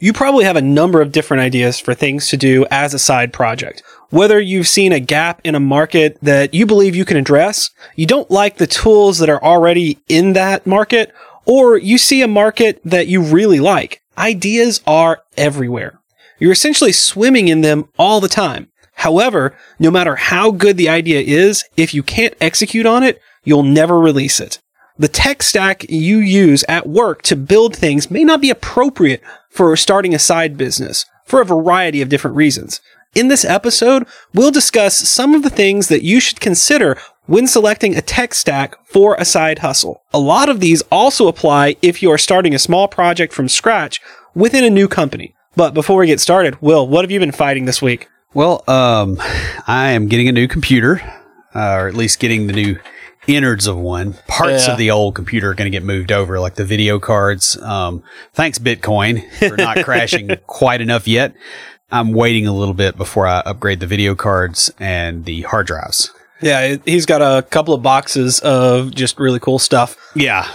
You probably have a number of different ideas for things to do as a side project. Whether you've seen a gap in a market that you believe you can address, you don't like the tools that are already in that market, or you see a market that you really like. Ideas are everywhere. You're essentially swimming in them all the time. However, no matter how good the idea is, if you can't execute on it, you'll never release it. The tech stack you use at work to build things may not be appropriate for starting a side business for a variety of different reasons. In this episode, we'll discuss some of the things that you should consider when selecting a tech stack for a side hustle. A lot of these also apply if you are starting a small project from scratch within a new company. But before we get started, Will, what have you been fighting this week? Well, um, I am getting a new computer, uh, or at least getting the new innards of one. Parts Yeah. of the old computer are going to get moved over, like the video cards. Um, thanks, Bitcoin, for not crashing quite enough yet. I'm waiting a little bit before I upgrade the video cards and the hard drives. Yeah, he's got a couple of boxes of just really cool stuff. Yeah.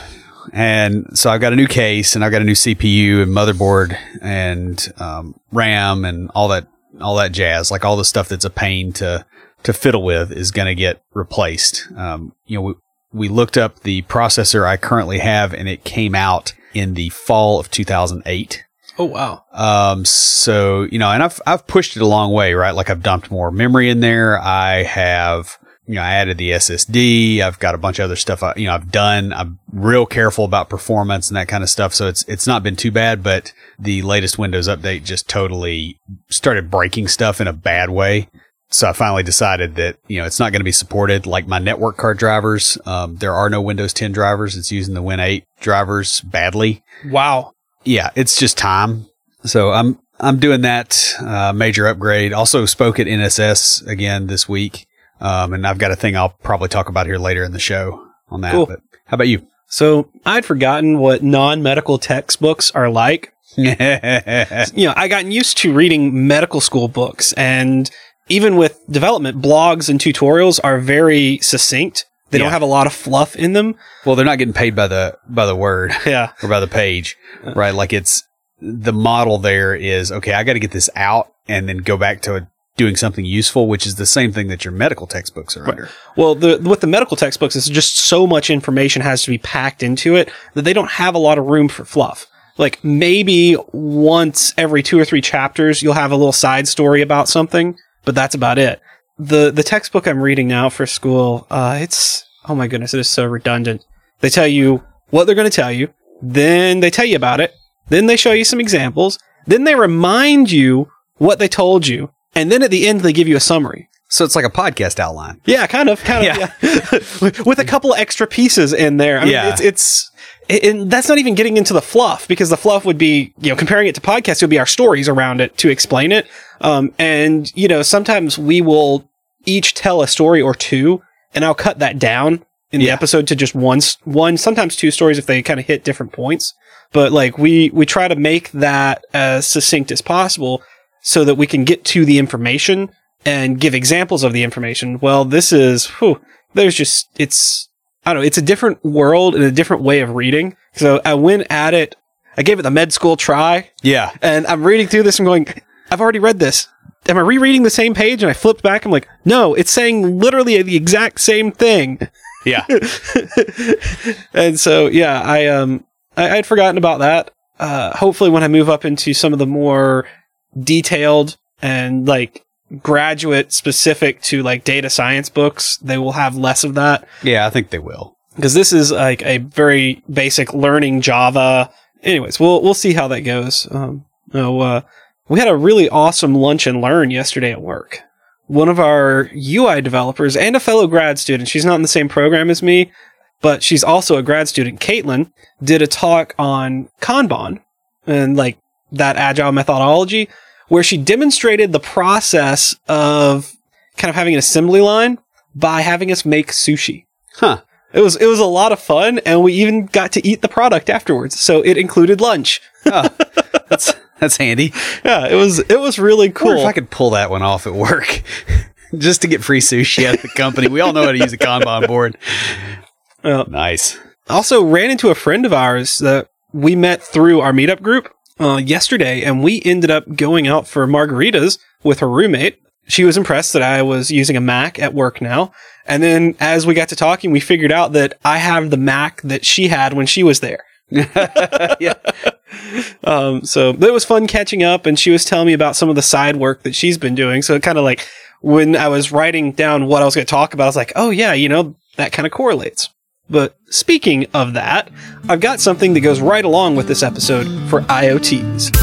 And so I've got a new case and I've got a new CPU and motherboard and um, RAM and all that all that jazz. Like all the stuff that's a pain to to fiddle with is going to get replaced. Um, you know, we, we looked up the processor I currently have and it came out in the fall of 2008. Oh, wow. Um, so, you know, and I've, I've pushed it a long way, right? Like I've dumped more memory in there. I have, you know, I added the SSD. I've got a bunch of other stuff, I, you know, I've done. I'm real careful about performance and that kind of stuff. So it's, it's not been too bad, but the latest Windows update just totally started breaking stuff in a bad way. So I finally decided that, you know, it's not going to be supported like my network card drivers. Um, there are no Windows 10 drivers. It's using the Win 8 drivers badly Wow. yeah, it's just time. So I'm I'm doing that uh, major upgrade. Also spoke at NSS again this week, um, and I've got a thing I'll probably talk about here later in the show on that. Cool. But how about you? So I'd forgotten what non-medical textbooks are like. You know, I gotten used to reading medical school books and even with development, blogs and tutorials are very succinct. They Yeah. don't have a lot of fluff in them. well, they're not getting paid by the by the word Yeah. or by the page, right? Like it's the model there is okay. I got to get this out and then go back to doing something useful, which is the same thing that your medical textbooks are under. Well, the, with the medical textbooks, it's just so much information has to be packed into it that they don't have a lot of room for fluff. Like maybe once every two or three chapters, you'll have a little side story about something, but that's about it. The, the textbook I'm reading now for school, uh, it's, oh my goodness, it is so redundant. They tell you what they're going to tell you, then they tell you about it, then they show you some examples, then they remind you what they told you, and then at the end they give you a summary. So it's like a podcast outline. Yeah, kind of, kind of, yeah. with, with a couple extra pieces in there. I mean, Yeah. it's, it's, and that's not even getting into the fluff because the fluff would be, you know, comparing it to podcasts, it would be our stories around it to explain it. Um, and, you know, sometimes we will each tell a story or two and I'll cut that down in the episode to just one, one, sometimes two stories if they kind of hit different points. But like we, we try to make that as succinct as possible so that we can get to the information and give examples of the information. Well, this is, whew, there's just, it's, I don't know, it's a different world and a different way of reading. So I went at it, I gave it the med school try Yeah. and I'm reading through this I'm going, I've already read this. Am I rereading the same page? And I flipped back. I'm like, no, it's saying literally the exact same thing. Yeah. and so, yeah, I, um, I, I'd forgotten about that. Uh, hopefully when I move up into some of the more detailed and like graduate specific to like data science books, they will have less of that yeah. I think they will. because this is like a very basic learning Java. Anyways, we'll we'll see how that goes. Um, no, uh, we had a really awesome lunch and learn yesterday at work. One of our UI developers and a fellow grad student, she's not in the same program as me, but she's also a grad student. Caitlin did a talk on Kanban and like that agile methodology. Where she demonstrated the process of kind of having an assembly line by having us make sushi. Huh. It was it was a lot of fun, and we even got to eat the product afterwards. So it included lunch. Oh, that's that's handy. Yeah, it was it was really I cool. if I could pull that one off at work. Just to get free sushi at the company. We all know how to use a Kanban board. Yeah. Nice. also ran into a friend of ours that we met through our meetup group uh, yesterday, and we ended up going out for margaritas with her roommate. She was impressed that I was using a Mac at work now. And then as we got to talking, we figured out that I have the Mac that she had when she was there. yeah. Um, so it was fun catching up, and she was telling me about some of the side work that she's been doing. So it kind of like when I was writing down what I was going to talk about, I was like, oh yeah, you know, that kind of correlates. But speaking of that, I've got something that goes right along with this episode for IoTs.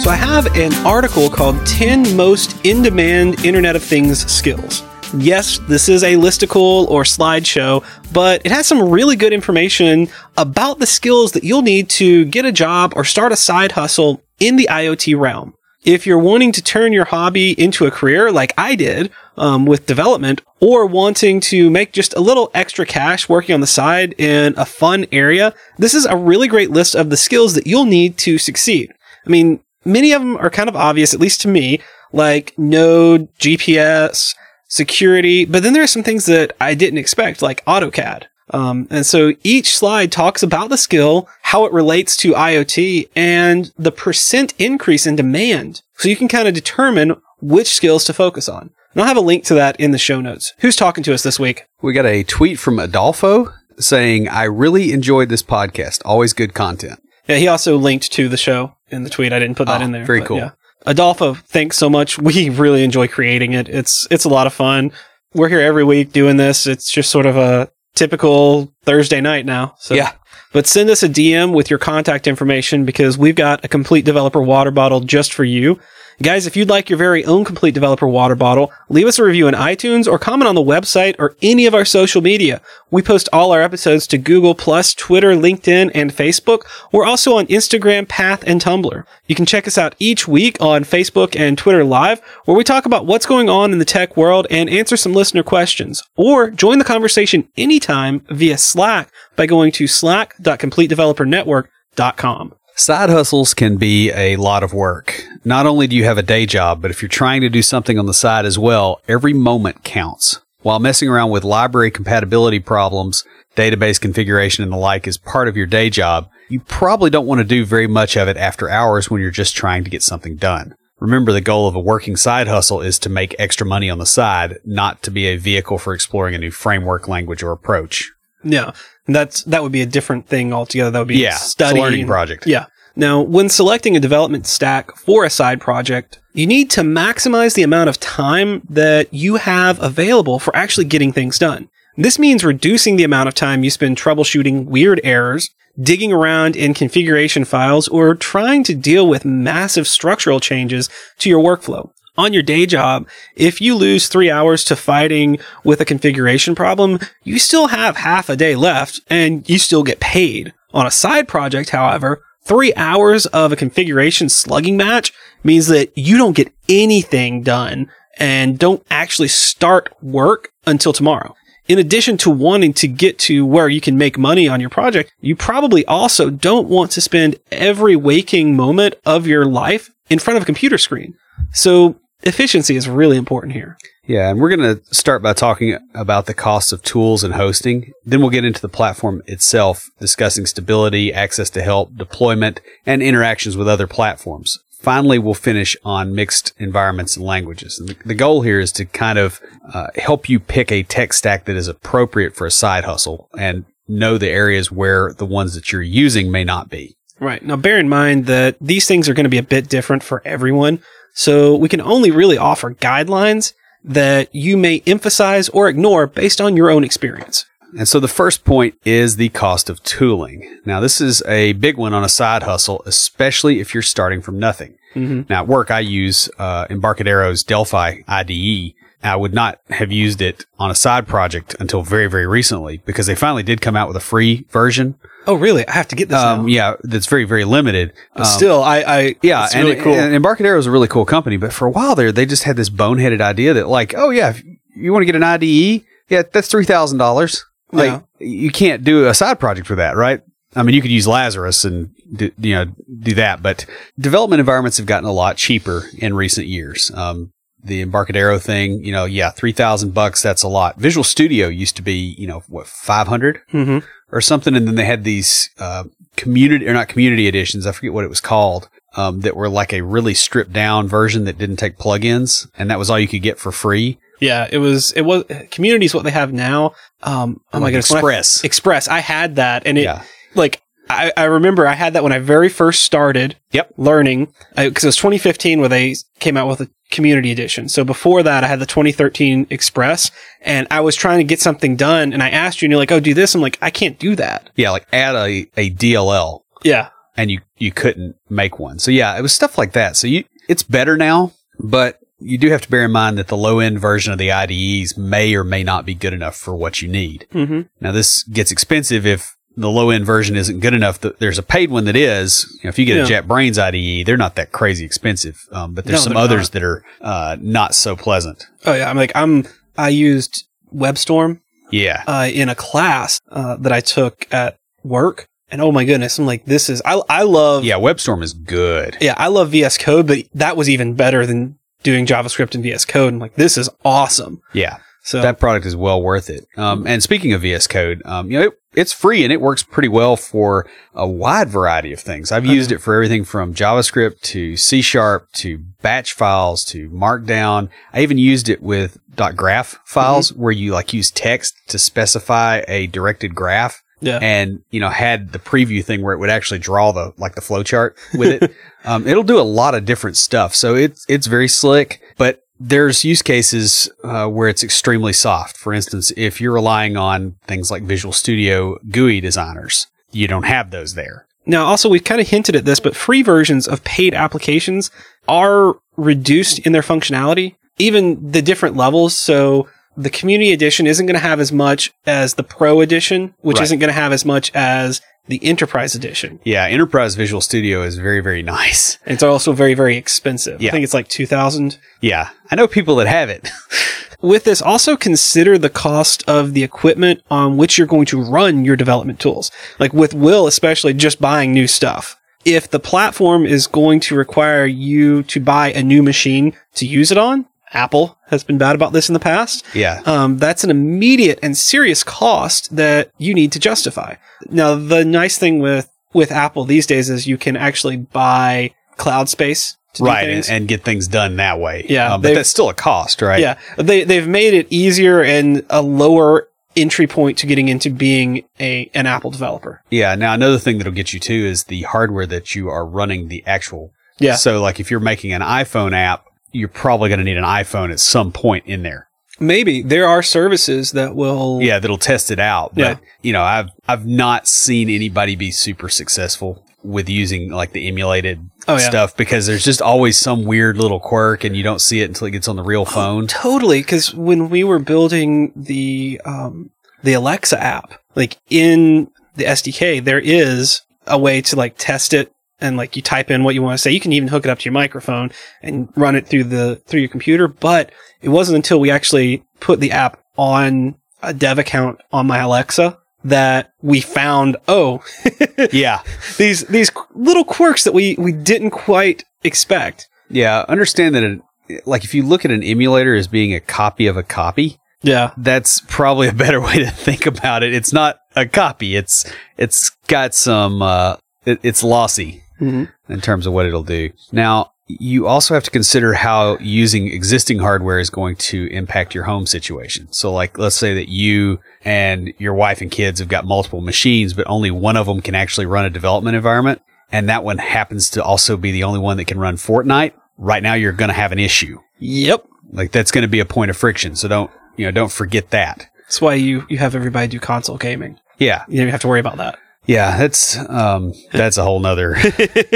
So I have an article called 10 Most In Demand Internet of Things Skills. Yes, this is a listicle or slideshow, but it has some really good information about the skills that you'll need to get a job or start a side hustle in the IoT realm. If you're wanting to turn your hobby into a career like I did um, with development, or wanting to make just a little extra cash working on the side in a fun area, this is a really great list of the skills that you'll need to succeed. I mean, many of them are kind of obvious, at least to me, like Node, GPS, security, but then there are some things that I didn't expect, like AutoCAD. Um, and so each slide talks about the skill, how it relates to IoT, and the percent increase in demand. So you can kind of determine which skills to focus on. And I'll have a link to that in the show notes. Who's talking to us this week? We got a tweet from Adolfo saying, I really enjoyed this podcast. Always good content. Yeah, he also linked to the show in the tweet. I didn't put that Oh, in there. very cool. Yeah. Adolfo, thanks so much. We really enjoy creating it. It's it's a lot of fun. We're here every week doing this. It's just sort of a typical Thursday night now. So Yeah. But send us a DM with your contact information because we've got a complete developer water bottle just for you. Guys, if you'd like your very own complete developer water bottle, leave us a review in iTunes or comment on the website or any of our social media. We post all our episodes to Google Plus, Twitter, LinkedIn, and Facebook. We're also on Instagram, Path, and Tumblr. You can check us out each week on Facebook and Twitter Live, where we talk about what's going on in the tech world and answer some listener questions. Or join the conversation anytime via Slack by going to slack.completedevelopernetwork.com. Side hustles can be a lot of work. Not only do you have a day job, but if you're trying to do something on the side as well, every moment counts. While messing around with library compatibility problems, database configuration, and the like is part of your day job, you probably don't want to do very much of it after hours when you're just trying to get something done. Remember, the goal of a working side hustle is to make extra money on the side, not to be a vehicle for exploring a new framework, language, or approach. Yeah. And that's that would be a different thing altogether. That would be Yeah, it's a learning project. Yeah. Now, when selecting a development stack for a side project, you need to maximize the amount of time that you have available for actually getting things done. This means reducing the amount of time you spend troubleshooting weird errors, digging around in configuration files, or trying to deal with massive structural changes to your workflow. On your day job, if you lose three hours to fighting with a configuration problem, you still have half a day left and you still get paid. On a side project, however, three hours of a configuration slugging match means that you don't get anything done and don't actually start work until tomorrow. In addition to wanting to get to where you can make money on your project, you probably also don't want to spend every waking moment of your life in front of a computer screen. So efficiency is really important here. Yeah, and we're going to start by talking about the costs of tools and hosting. Then we'll get into the platform itself, discussing stability, access to help, deployment, and interactions with other platforms. Finally, we'll finish on mixed environments and languages. And the, goal here is to kind of uh, help you pick a tech stack that is appropriate for a side hustle and know the areas where the ones that you're using may not be. Right. Now, bear in mind that these things are going to be a bit different for everyone. So we can only really offer guidelines that you may emphasize or ignore based on your own experience. And so the first point is the cost of tooling. Now, this is a big one on a side hustle, especially if you're starting from nothing. Mm-hmm. Now, at work, I use uh, Embarcadero's Delphi IDE. I would not have used it on a side project until very, very recently because they finally did come out with a free version. Oh, really? I have to get this Um, yeah, that's very, very limited. But Um, still, I, I yeah, it's and, really cool. and Embarcadero is a really cool company, but for a while there, they just had this boneheaded idea that, like, oh yeah, if you want to get an IDE, yeah, that's three thousand dollars. Like, Yeah. you can't do a side project for that, right? I mean, you could use Lazarus and do, you know do that, but development environments have gotten a lot cheaper in recent years. Um, the Embarcadero thing, you know, yeah, three thousand bucks, that's a lot. Visual Studio used to be, you know, what five hundred hmm or something, and then they had these uh, community or not community editions. I forget what it was called. Um, that were like a really stripped down version that didn't take plugins, and that was all you could get for free. Yeah, it was. It was. Community is what they have now. Um. Oh my Like goodness. when I- Express. Express. I had that, and it yeah, like I, I remember I had that when I very first started. Yep. Learning because it was 2015 where they came out with a community edition. So before that, I had the 2013 Express, and I was trying to get something done, and I asked you, and you're like, "Oh, do this." I'm like, "I can't do that." yeah, like add a, a DLL, Yeah. and you you couldn't make one. So yeah, it was stuff like that. So you it's better now, but you do have to bear in mind that the low end version of the IDEs may or may not be good enough for what you need. Mm-hmm. Now this gets expensive if the low end version isn't good enough. There's a paid one that is. You know, if you get Yeah. a JetBrains IDE, they're not that crazy expensive. Um, but there's No, some others not. that are uh, not so pleasant. Oh yeah. I'm like I'm. I used WebStorm Yeah. uh, in a class uh, that I took at work, and oh my goodness, I'm like, this is. I I love. Yeah. WebStorm is good. Yeah, I love VS Code, but that was even better than doing JavaScript in VS Code. I'm like, this is awesome. Yeah. So That product is well worth it. Um, and speaking of VS Code, um, you know, it, it's free and it works pretty well for a wide variety of things. I've used it for everything from JavaScript to C sharp to batch files to Markdown. I even used it with .graph files where you like use text to specify a directed graph yeah, and you know had the preview thing where it would actually draw the like the flow chart with it. um, it'll do a lot of different stuff, so it's it's very slick. But there's use cases uh, where it's extremely soft. For instance, if you're relying on things like Visual Studio GUI designers, you don't have those there. Now, also, we've kind of hinted at this, but free versions of paid applications are reduced in their functionality, even the different levels. So the community edition isn't going to have as much as the pro edition, which Right. isn't going to have as much as the enterprise edition. Yeah, Enterprise Visual Studio is very very nice. And it's also very, very expensive. Yeah. I think it's like 2000 Yeah, I know people that have it. With this, also consider the cost of the equipment on which you're going to run your development tools. Like with Will, especially just buying new stuff. If the platform is going to require you to buy a new machine to use it on, Apple has been bad about this in the past. yeah, Um, that's an immediate and serious cost that you need to justify. Now, the nice thing with, with Apple these days is you can actually buy cloud space to do right, and, and get things done that way. Yeah, Um, but that's still a cost, right? Yeah, they they've made it easier and a lower entry point to getting into being a an Apple developer. Yeah. Now another thing that'll get you too is the hardware that you are running the actual. Yeah. So like if you're making an iPhone app, you're probably going to need an iPhone at some point in there. Maybe there are services that will. Yeah, that'll test it out. But Yeah. you know, I've I've not seen anybody be super successful with using like the emulated Oh, yeah. stuff because there's just always some weird little quirk and you don't see it until it gets on the real phone. totally. Because when we were building the um the Alexa app, like in the SDK, there is a way to like test it. And like you type in what you want to say, you can even hook it up to your microphone and run it through the through your computer. But it wasn't until we actually put the app on a dev account on my Alexa that we found oh yeah. these these little quirks that we we didn't quite expect. Yeah. Understand that it, like if you look at an emulator as being a copy of a copy, Yeah, that's probably a better way to think about it. It's not a copy. It's it's got some uh it, it's lossy Mhm. in terms of what it'll do. Now, you also have to consider how using existing hardware is going to impact your home situation. So like let's say that you and your wife and kids have got multiple machines, but only one of them can actually run a development environment and that one happens to also be the only one that can run Fortnite. Right now you're going to have an issue Yep. like that's going to be a point of friction. So don't, you know, don't forget that. That's why you, you have everybody do console gaming. Yeah. You don't have to worry about that. Yeah, that's um that's a whole nother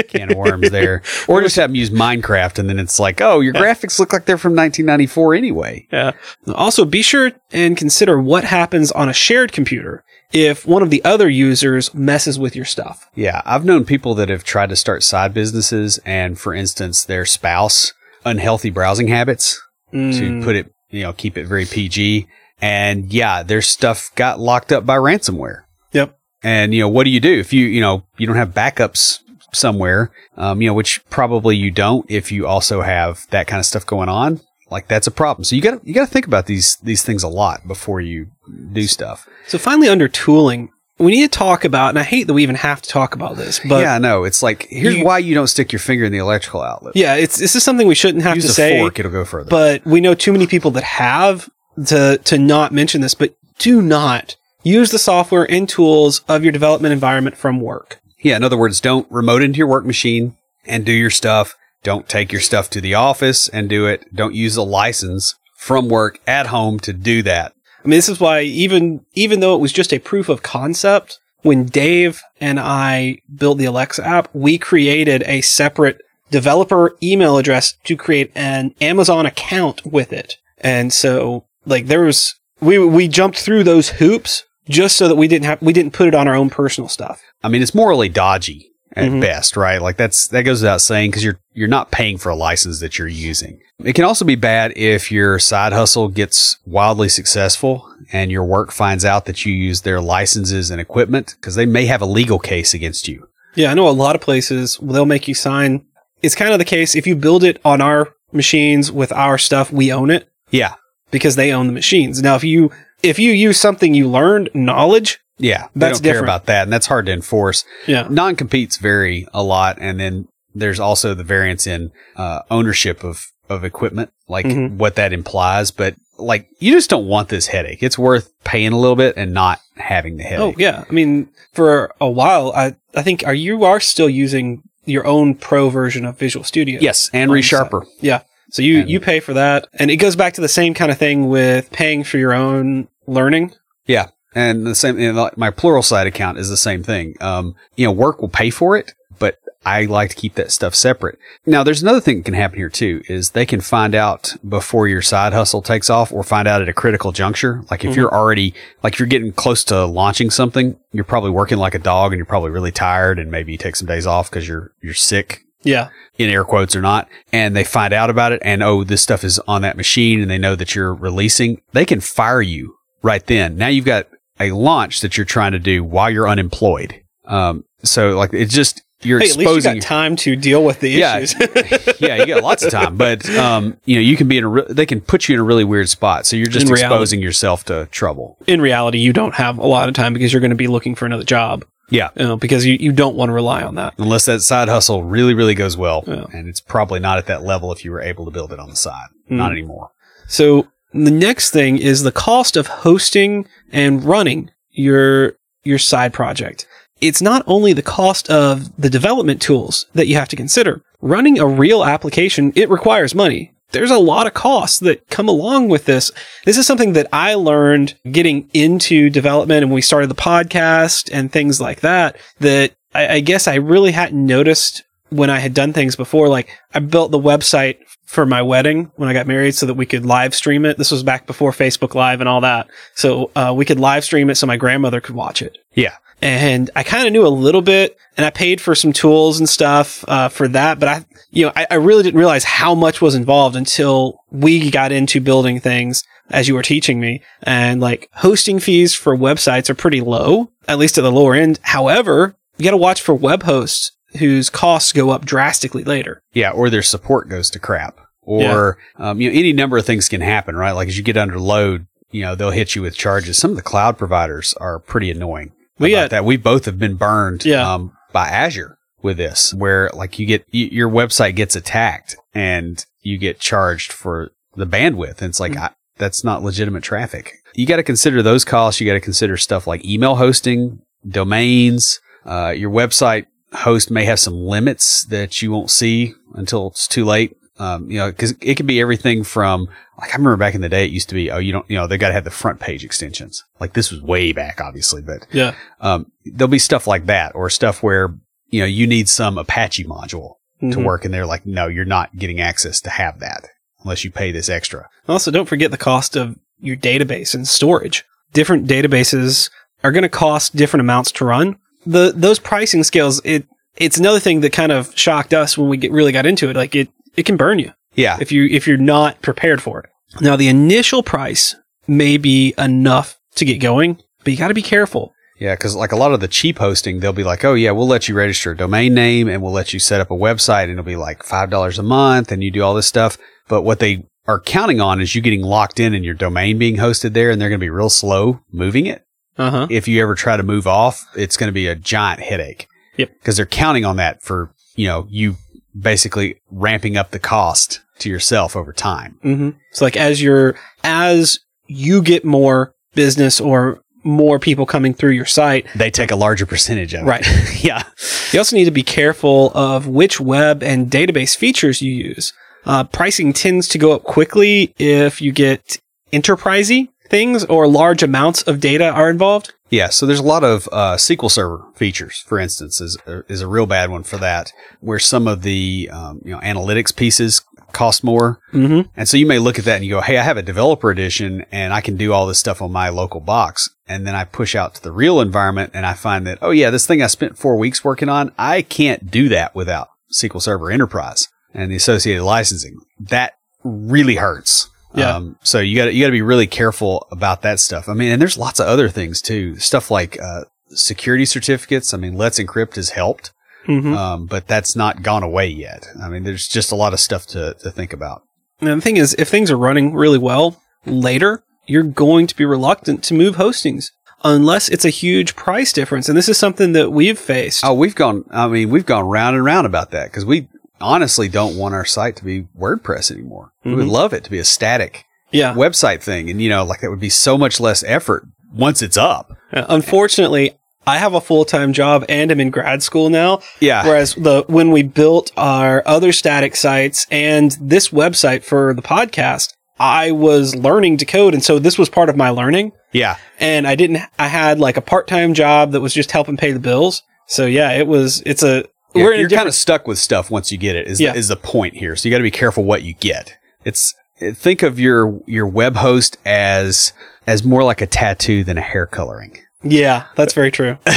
can of worms there. Or just have them use Minecraft and then it's like, oh, your graphics look like they're from 1994 anyway. Yeah. Also, be sure and consider what happens on a shared computer if one of the other users messes with your stuff. Yeah, I've known people that have tried to start side businesses and for instance, their spouse unhealthy browsing habits Mm. to put it, you know, keep it very PG. And yeah, their stuff got locked up by ransomware. Yep. And you know, what do you do if you you know you don't have backups somewhere? Um, you know, which probably you don't if you also have that kind of stuff going on. Like that's a problem. So you got to you got to think about these these things a lot before you do stuff. So finally, under tooling, we need to talk about, and I hate that we even have to talk about this, but yeah, no, it's like here's You- why you don't stick your finger in the electrical outlet. yeah, it's this is something we shouldn't have Use to a say. fork; it'll go further. but we know too many people that have to to not mention this. But do not use the software and tools of your development environment from work. Yeah, in other words, don't remote into your work machine and do your stuff. Don't take your stuff to the office and do it. Don't use a license from work at home to do that. I mean, this is why even even though it was just a proof of concept, when Dave and I built the Alexa app, we created a separate developer email address to create an Amazon account with it. And so, like, there was we we jumped through those hoops just so that we didn't have we didn't put it on our own personal stuff. I mean, it's morally dodgy at Mhm. best, right? Like that's that goes without saying because you're you're not paying for a license that you're using. It can also be bad if your side hustle gets wildly successful and your work finds out that you use their licenses and equipment because they may have a legal case against you. Yeah, I know a lot of places they'll make you sign. It's kind of the case if you build it on our machines with our stuff, we own it. Yeah, because they own the machines. Now, if you if you use something you learned, knowledge, yeah, they That's don't care different. about that, and that's hard to enforce. yeah, non competes vary a lot, and then there's also the variance in uh, ownership of of equipment, like Mhm. what that implies. But like, you just don't want this headache. It's worth paying a little bit and not having the headache. oh yeah. I mean, for a while, I I think are you are still using your own pro version of Visual Studio. Yes, and resharper. Yeah. So you And- you pay for that, and it goes back to the same kind of thing with paying for your own learning. Yeah, and the same. You know, my Pluralsight account is the same thing. Um, you know, work will pay for it, but I like to keep that stuff separate. Now, there's another thing that can happen here too, is they can find out before your side hustle takes off or find out at a critical juncture. Like if Mhm. you're already, like if you're getting close to launching something, you're probably working like a dog and you're probably really tired and maybe you take some days off because you're, you're sick Yeah. in air quotes or not, and they find out about it and oh, this stuff is on that machine and they know that you're releasing, they can fire you right then. Now you've got a launch that you're trying to do while you're unemployed. Um, so like it's just you're Hey, at least you exposing. got time to deal with the Yeah. issues. yeah, you got lots of time, but um, you know you can be in a. Re- they can put you in a really weird spot, so you're just In reality. exposing yourself to trouble. In reality, you don't have a lot of time because you're going to be looking for another job. Yeah, You know, because you, you don't want to rely on that. unless that side hustle really really goes well, Yeah. and it's probably not at that level if you were able to build it on the side. Mm. Not anymore. So the next thing is the cost of hosting and running your your side project. It's not only the cost of the development tools that you have to consider. Running a real application, it requires money. There's a lot of costs that come along with this. This is something that I learned getting into development and we started the podcast and things like that, that I, I guess I really hadn't noticed when I had done things before. Like I built the website for my wedding when I got married so that we could live stream it. This was back before Facebook Live and all that. So uh, we could live stream it so my grandmother could watch it. Yeah. And I kind of knew a little bit and I paid for some tools and stuff uh, for that. But I, you know, I, I really didn't realize how much was involved until we got into building things as you were teaching me. And like hosting fees for websites are pretty low, at least at the lower end. However, you got to watch for web hosts whose costs go up drastically later. Yeah, or their support goes to crap, or um, you know any number of things can happen, right? Like as you get under load, you know they'll hit you with charges. Some of the cloud providers are pretty annoying. Well, about yeah. that we both have been burned Yeah. um, by Azure with this, where like you get y- your website gets attacked and you get charged for the bandwidth, and it's like Mm. I, that's not legitimate traffic. You got to consider those costs. You got to consider stuff like email hosting, domains. Uh, your website host may have some limits that you won't see until it's too late. Um, you know, because it could be everything from like I remember back in the day, it used to be oh you don't you know they got to have the front page extensions. Like this was way back, obviously, but Yeah. um, there'll be stuff like that or stuff where you know you need some Apache module to Mhm. work, and they're like, no, you're not getting access to have that unless you pay this extra. Also, don't forget the cost of your database and storage. Different databases are going to cost different amounts to run. The those pricing scales, it it's another thing that kind of shocked us when we get really got into it. Like it it can burn you Yeah, if you if you're not prepared for it. Now, the initial price may be enough to get going, but you got to be careful. Yeah, because like a lot of the cheap hosting, they'll be like, "Oh yeah, we'll let you register a domain name and we'll let you set up a website, and it'll be like five dollars a month, and you do all this stuff." But what they are counting on is you getting locked in and your domain being hosted there, and they're going to be real slow moving it. Uh huh. If you ever try to move off, it's going to be a giant headache. Yep. Because they're counting on that for you know you basically ramping up the cost to yourself over time. Mm-hmm. So like as you're as you get more business or more people coming through your site, They take a larger percentage of Right. it. Right. yeah. you also need to be careful of which web and database features you use. Uh, pricing tends to go up quickly if you get enterprisey things or large amounts of data are involved. Yeah, so there's a lot of uh, SQL Server features, for instance, is is a real bad one for that, where some of the um, you know analytics pieces cost more, Mm-hmm. and so you may look at that and you go, "Hey, I have a developer edition, and I can do all this stuff on my local box." And then I push out to the real environment, and I find that, oh yeah, this thing I spent four weeks working on, I can't do that without SQL Server Enterprise and the associated licensing. That really hurts. Yeah. Um, so you got you got to be really careful about that stuff. I mean, and there's lots of other things too. Stuff like uh, security certificates. I mean, Let's Encrypt has helped, Mm-hmm. um, but that's not gone away yet. I mean, there's just a lot of stuff to to think about. And the thing is, if things are running really well later, you're going to be reluctant to move hostings unless it's a huge price difference. And this is something that we've faced. Oh, we've gone. I mean, we've gone round and round about that because we honestly don't want our site to be WordPress anymore. We would Mhm. love it to be a static yeah. website thing, and you know, like that would be so much less effort once it's up. Uh, Unfortunately, I have a full time job and I'm in grad school now. Yeah. Whereas the when we built our other static sites and this website for the podcast, I was learning to code, and so this was part of my learning. Yeah. And I didn't. I had like a part time job that was just helping pay the bills. So yeah, it was. It's a. Yeah, we're you're kind of stuck with stuff once you get it. Is Yeah. is the point here? So you got to be careful what you get. It's eh, think of your your web host as as more like a tattoo than a hair coloring, yeah, that's very true.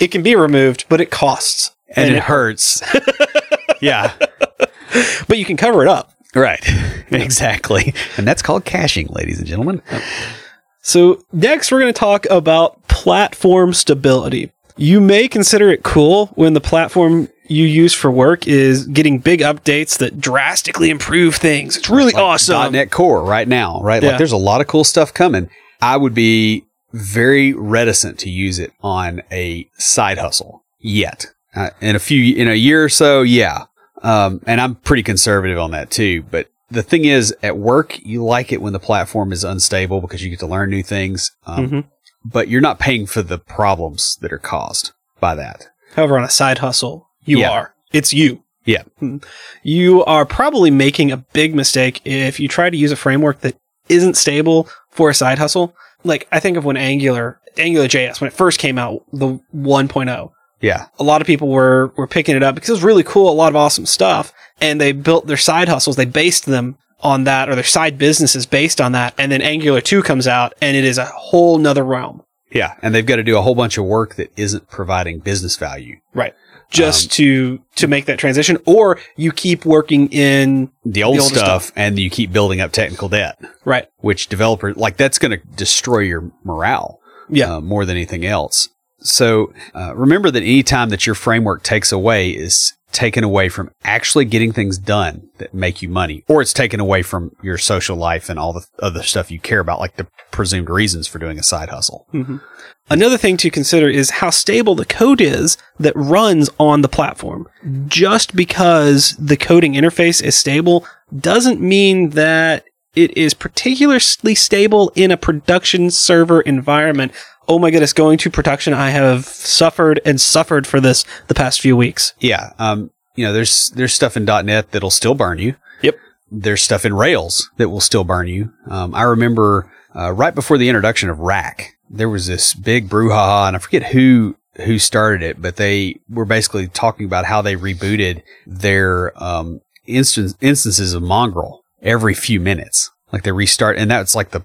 it can be removed, but it costs, and, And it it hurts. yeah, but you can cover it up. right, exactly, and that's called caching, ladies and gentlemen. So next, we're going to talk about platform stability. You may consider it cool when the platform you use for work is getting big updates that drastically improve things. It's really Like awesome. .NET Core right now, right? Yeah. Like there's a lot of cool stuff coming. I would be very reticent to use it on a side hustle yet. Uh, in a few, in a year or so, yeah. Um, and I'm pretty conservative on that too. But the thing is, at work, you like it when the platform is unstable because you get to learn new things. Um, Mhm. But you're not paying for the problems that are caused by that. However, on a side hustle, you Yeah. are. It's you. Yeah. Hmm. You are probably making a big mistake if you try to use a framework that isn't stable for a side hustle. Like I think of when Angular, Angular JS, when it first came out, the 1.0, Yeah. a lot of people were were picking it up because it was really cool, a lot of awesome stuff, and they built their side hustles. They based them on that, or their side businesses based on that. And then Angular 2 comes out, and it is a whole nother realm, Yeah. And they've got to do a whole bunch of work that isn't providing business value. right? Just Um, to to make that transition, or you keep working in the old The stuff, stuff. and you keep building up technical debt, right, which developer like that's going to destroy your morale yeah, uh, more than anything else. So uh, remember that any time that your framework takes away is taken away from actually getting things done that make you money, or it's taken away from your social life and all the other stuff you care about, like the presumed reasons for doing a side hustle. Mm-hmm. Another thing to consider is how stable the code is that runs on the platform. Just because the coding interface is stable doesn't mean that it is particularly stable in a production server environment. Oh my goodness, going to production, I have suffered and suffered for this the past few weeks. Yeah. Um, you know, there's there's stuff in .NET that'll still burn you. Yep. There's stuff in Rails that will still burn you. Um, I remember uh, right before the introduction of Rack, there was this big brouhaha, and I forget who who started it, but they were basically talking about how they rebooted their um, instance, instances of Mongrel every few minutes. Like they restart, and that's like the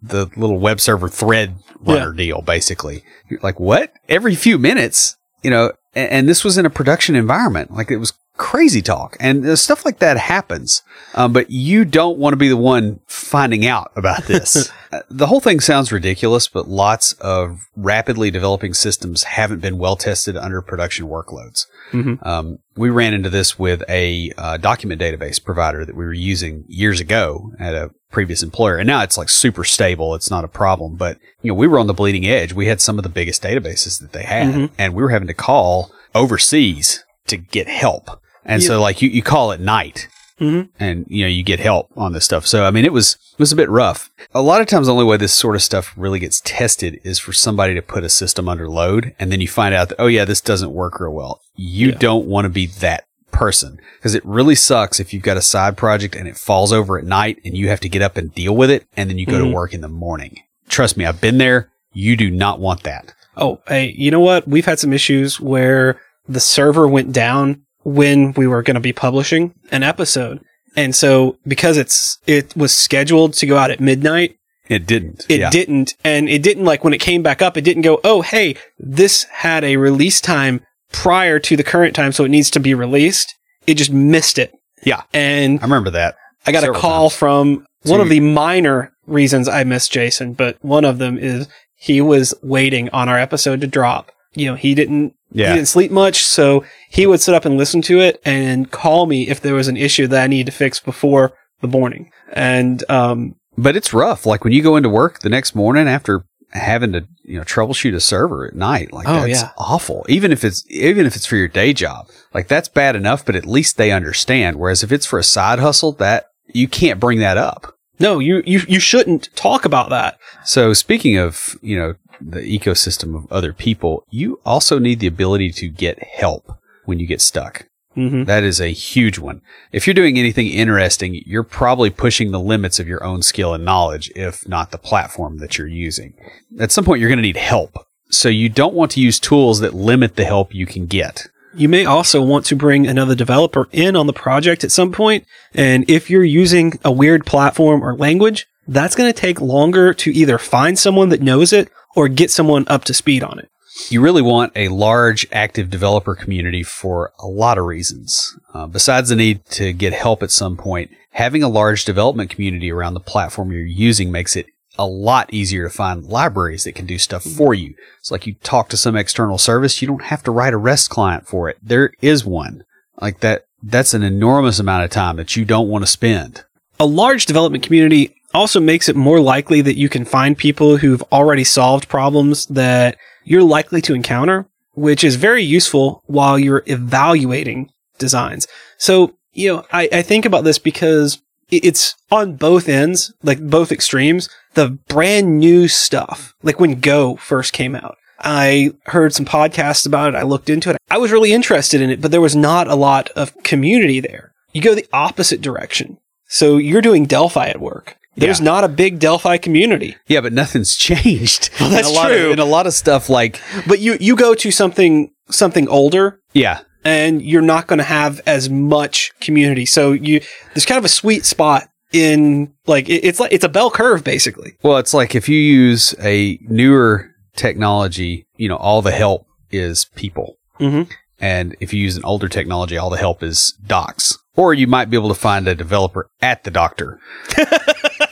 the little web server thread runner deal, basically. You're like what? Every few minutes, you know. And, and this was in a production environment. Like it was crazy talk, and uh, stuff like that happens. Um, but you don't want to be the one finding out about this. The whole thing sounds ridiculous, but lots of rapidly developing systems haven't been well tested under production workloads. Mhm. Um, we ran into this with a uh, document database provider that we were using years ago at a previous employer, and now it's like super stable. It's not a problem, but you know we were on the bleeding edge. We had some of the biggest databases that they had, Mhm. and we were having to call overseas to get help. And Yeah. so like you, you call at night Mhm. and you know you get help on this stuff. So I mean it was it was a bit rough. A lot of times the only way this sort of stuff really gets tested is for somebody to put a system under load and then you find out that oh yeah this doesn't work real well. You Yeah. don't want to be that person because it really sucks if you've got a side project and it falls over at night and you have to get up and deal with it and then you go Mhm. to work in the morning. Trust me, I've been there. You do not want that. Oh, hey, you know what? We've had some issues where the server went down when we were going to be publishing an episode. And so because it's it was scheduled to go out at midnight, It didn't. it yeah. didn't and it didn't like when it came back up, it didn't go, "Oh, hey, this had a release time prior to the current time, so it needs to be released." It just missed it. Yeah. And I remember that. I got a call times. from So one of the minor reasons I missed Jason, but one of them is he was waiting on our episode to drop. You know, he didn't Yeah. he didn't sleep much, so he would sit up and listen to it and call me if there was an issue that I needed to fix before the morning. And um But it's rough. Like when you go into work the next morning after having to, you know, troubleshoot a server at night, like Oh, that's yeah. awful. Even if it's even if it's for your day job. Like that's bad enough, but at least they understand. Whereas if it's for a side hustle, that you can't bring that up. no, you you you shouldn't talk about that. So speaking of, you know, the ecosystem of other people, you also need the ability to get help when you get stuck. hmm That is a huge one. If you're doing anything interesting, you're probably pushing the limits of your own skill and knowledge, if not the platform that you're using. At some point, you're going to need help. So you don't want to use tools that limit the help you can get. You may also want to bring another developer in on the project at some point, and if you're using a weird platform or language, that's going to take longer to either find someone that knows it or get someone up to speed on it. You really want a large active developer community for a lot of reasons. Uh, besides the need to get help at some point, having a large development community around the platform you're using makes it a lot easier to find libraries that can do stuff for you. It's like you talk to some external service, you don't have to write a REST client for it. There is one. Like that, that's an enormous amount of time that you don't want to spend. A large development community also makes it more likely that you can find people who've already solved problems that you're likely to encounter, which is very useful while you're evaluating designs. So, you know, I, I think about this because it's on both ends, like both extremes, the brand new stuff, like when Go first came out. I heard some podcasts about it. I looked into it. I was really interested in it, but there was not a lot of community there. You go the opposite direction. So you're doing Delphi at work. There's Yeah. not a big Delphi community, Yeah, but nothing's changed. Well, that's And a lot true. Of, and a lot of stuff like, but you, you go to something, something older yeah, and you're not going to have as much community. So you, there's kind of a sweet spot in like, it- it's like, it's a bell curve basically. Well, it's like if you use a newer technology, you know, all the help is people. Mm-hmm. And if you use an older technology, all the help is docs. Or you might be able to find a developer at the doctor.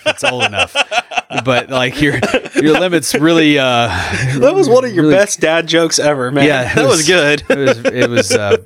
It's old enough. But like your your limits really uh That was one of your really- best dad jokes ever, man. Yeah, that was, was- good. it was it was uh,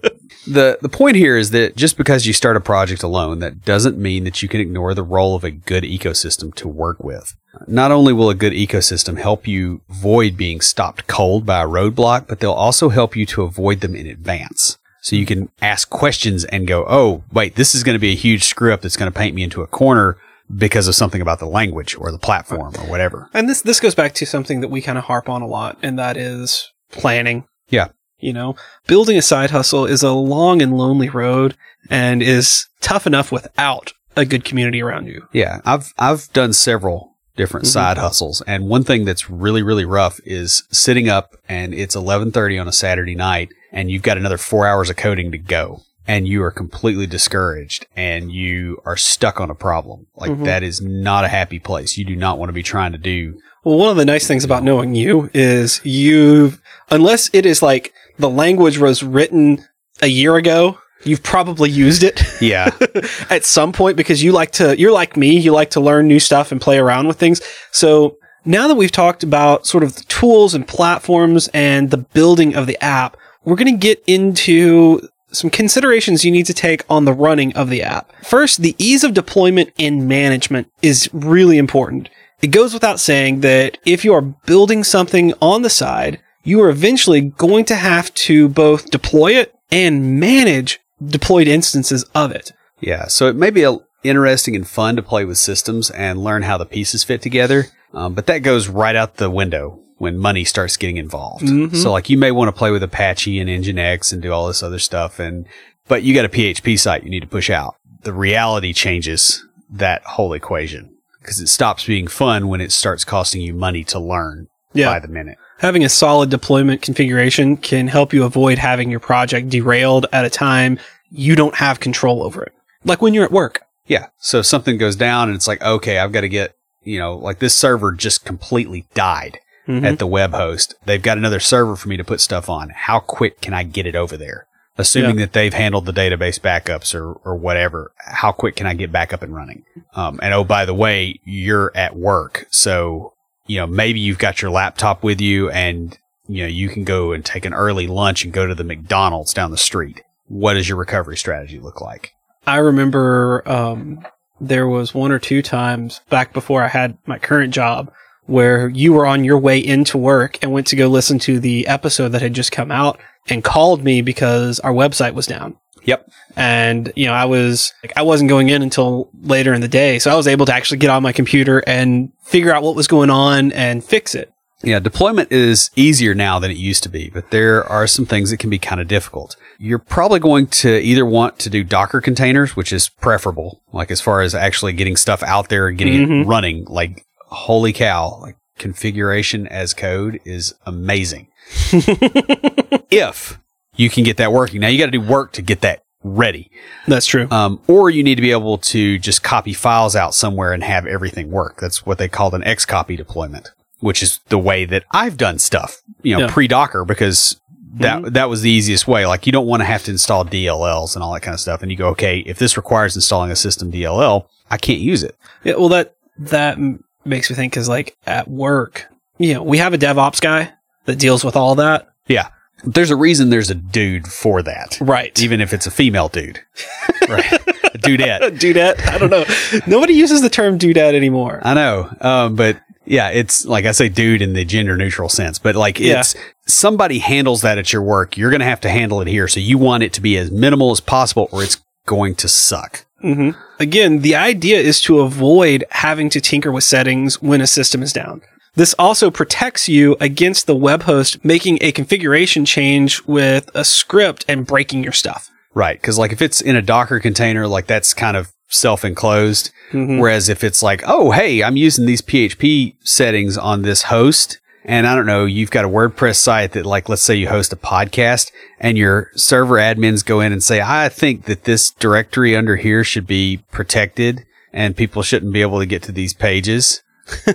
the the point here is that just because you start a project alone, that doesn't mean that you can ignore the role of a good ecosystem to work with. Not only will a good ecosystem help you avoid being stopped cold by a roadblock, but they'll also help you to avoid them in advance. So you can ask questions and go, "Oh, wait, this is going to be a huge screw up that's going to paint me into a corner." Because of something about the language or the platform or whatever. And this this goes back to something that we kind of harp on a lot, and that is planning. Yeah. You know, building a side hustle is a long and lonely road and is tough enough without a good community around you. Yeah, I've I've done several different Mhm. side hustles, and one thing that's really really rough is sitting up and it's eleven thirty on a Saturday night, and you've got another four hours of coding to go, and you are completely discouraged, and you are stuck on a problem. Like Mhm. that is not a happy place. You do not want to be trying to do. Well, one of the nice things about knowing you is you've, unless it is like the language was written a year ago, you've probably used it Yeah, at some point because you like to, you're like me, you like to learn new stuff and play around with things. So now that we've talked about sort of the tools and platforms and the building of the app, we're going to get into some considerations you need to take on the running of the app. First, the ease of deployment and management is really important. It goes without saying that if you are building something on the side, you are eventually going to have to both deploy it and manage deployed instances of it. yeah. So it may be a, interesting and fun to play with systems and learn how the pieces fit together, um, but that goes right out the window when money starts getting involved. Mhm. So like you may want to play with Apache and Nginx and do all this other stuff and but you got a PHP site you need to push out. The reality changes that whole equation because it stops being fun when it starts costing you money to learn yeah. by the minute. Having a solid deployment configuration can help you avoid having your project derailed at a time you don't have control over it. Like when you're at work. Yeah. So if something goes down and it's like, okay, I've got to get, you know, like this server just completely died Mhm. at the web host. They've got another server for me to put stuff on. How quick can I get it over there? Assuming that they've handled the database backups or, or whatever, how quick can I get back up and running? Um, and oh, by the way, you're at work. So, you know, maybe you've got your laptop with you and, you know, you can go and take an early lunch and go to the McDonald's down the street. What does your recovery strategy look like? I remember um, there was one or two times back before I had my current job where you were on your way into work and went to go listen to the episode that had just come out and called me because our website was down. Yep. And, you know, I was like, I wasn't going in until later in the day. So I was able to actually get on my computer and figure out what was going on and fix it. Yeah, deployment is easier now than it used to be, but there are some things that can be kind of difficult. You're probably going to either want to do Docker containers, which is preferable, like as far as actually getting stuff out there and getting it Mhm. running. Like, holy cow, like configuration as code is amazing. if you can get that working. Now you got to do work to get that ready. That's true. Um, or you need to be able to just copy files out somewhere and have everything work. That's what they called an Xcopy deployment, which is the way that I've done stuff, you know, Yeah. pre Docker because that, that was the easiest way. Like you don't want to have to install DLLs and all that kind of stuff. And you go, okay, if this requires installing a system DLL, I can't use it. Yeah, well, that that makes me think because, like, at work, you know, we have a DevOps guy that deals with all that. Yeah. There's a reason there's a dude for that. Right. Even if it's a female dude. right. A dudette. dudette. I don't know. Nobody uses the term dudette anymore. I know. Um, but yeah, it's like I say dude in the gender neutral sense, but like Yeah. it's somebody handles that at your work. You're going to have to handle it here. So you want it to be as minimal as possible or it's going to suck. Hmm Again, the idea is to avoid having to tinker with settings when a system is down. This also protects you against the web host making a configuration change with a script and breaking your stuff. Right. Cause like if it's in a Docker container, like that's kind of self enclosed. Mhm. Whereas if it's like, oh, hey, I'm using these PHP settings on this host. And I don't know, you've got a WordPress site that like, let's say you host a podcast and your server admins go in and say, I think that this directory under here should be protected and people shouldn't be able to get to these pages. yeah,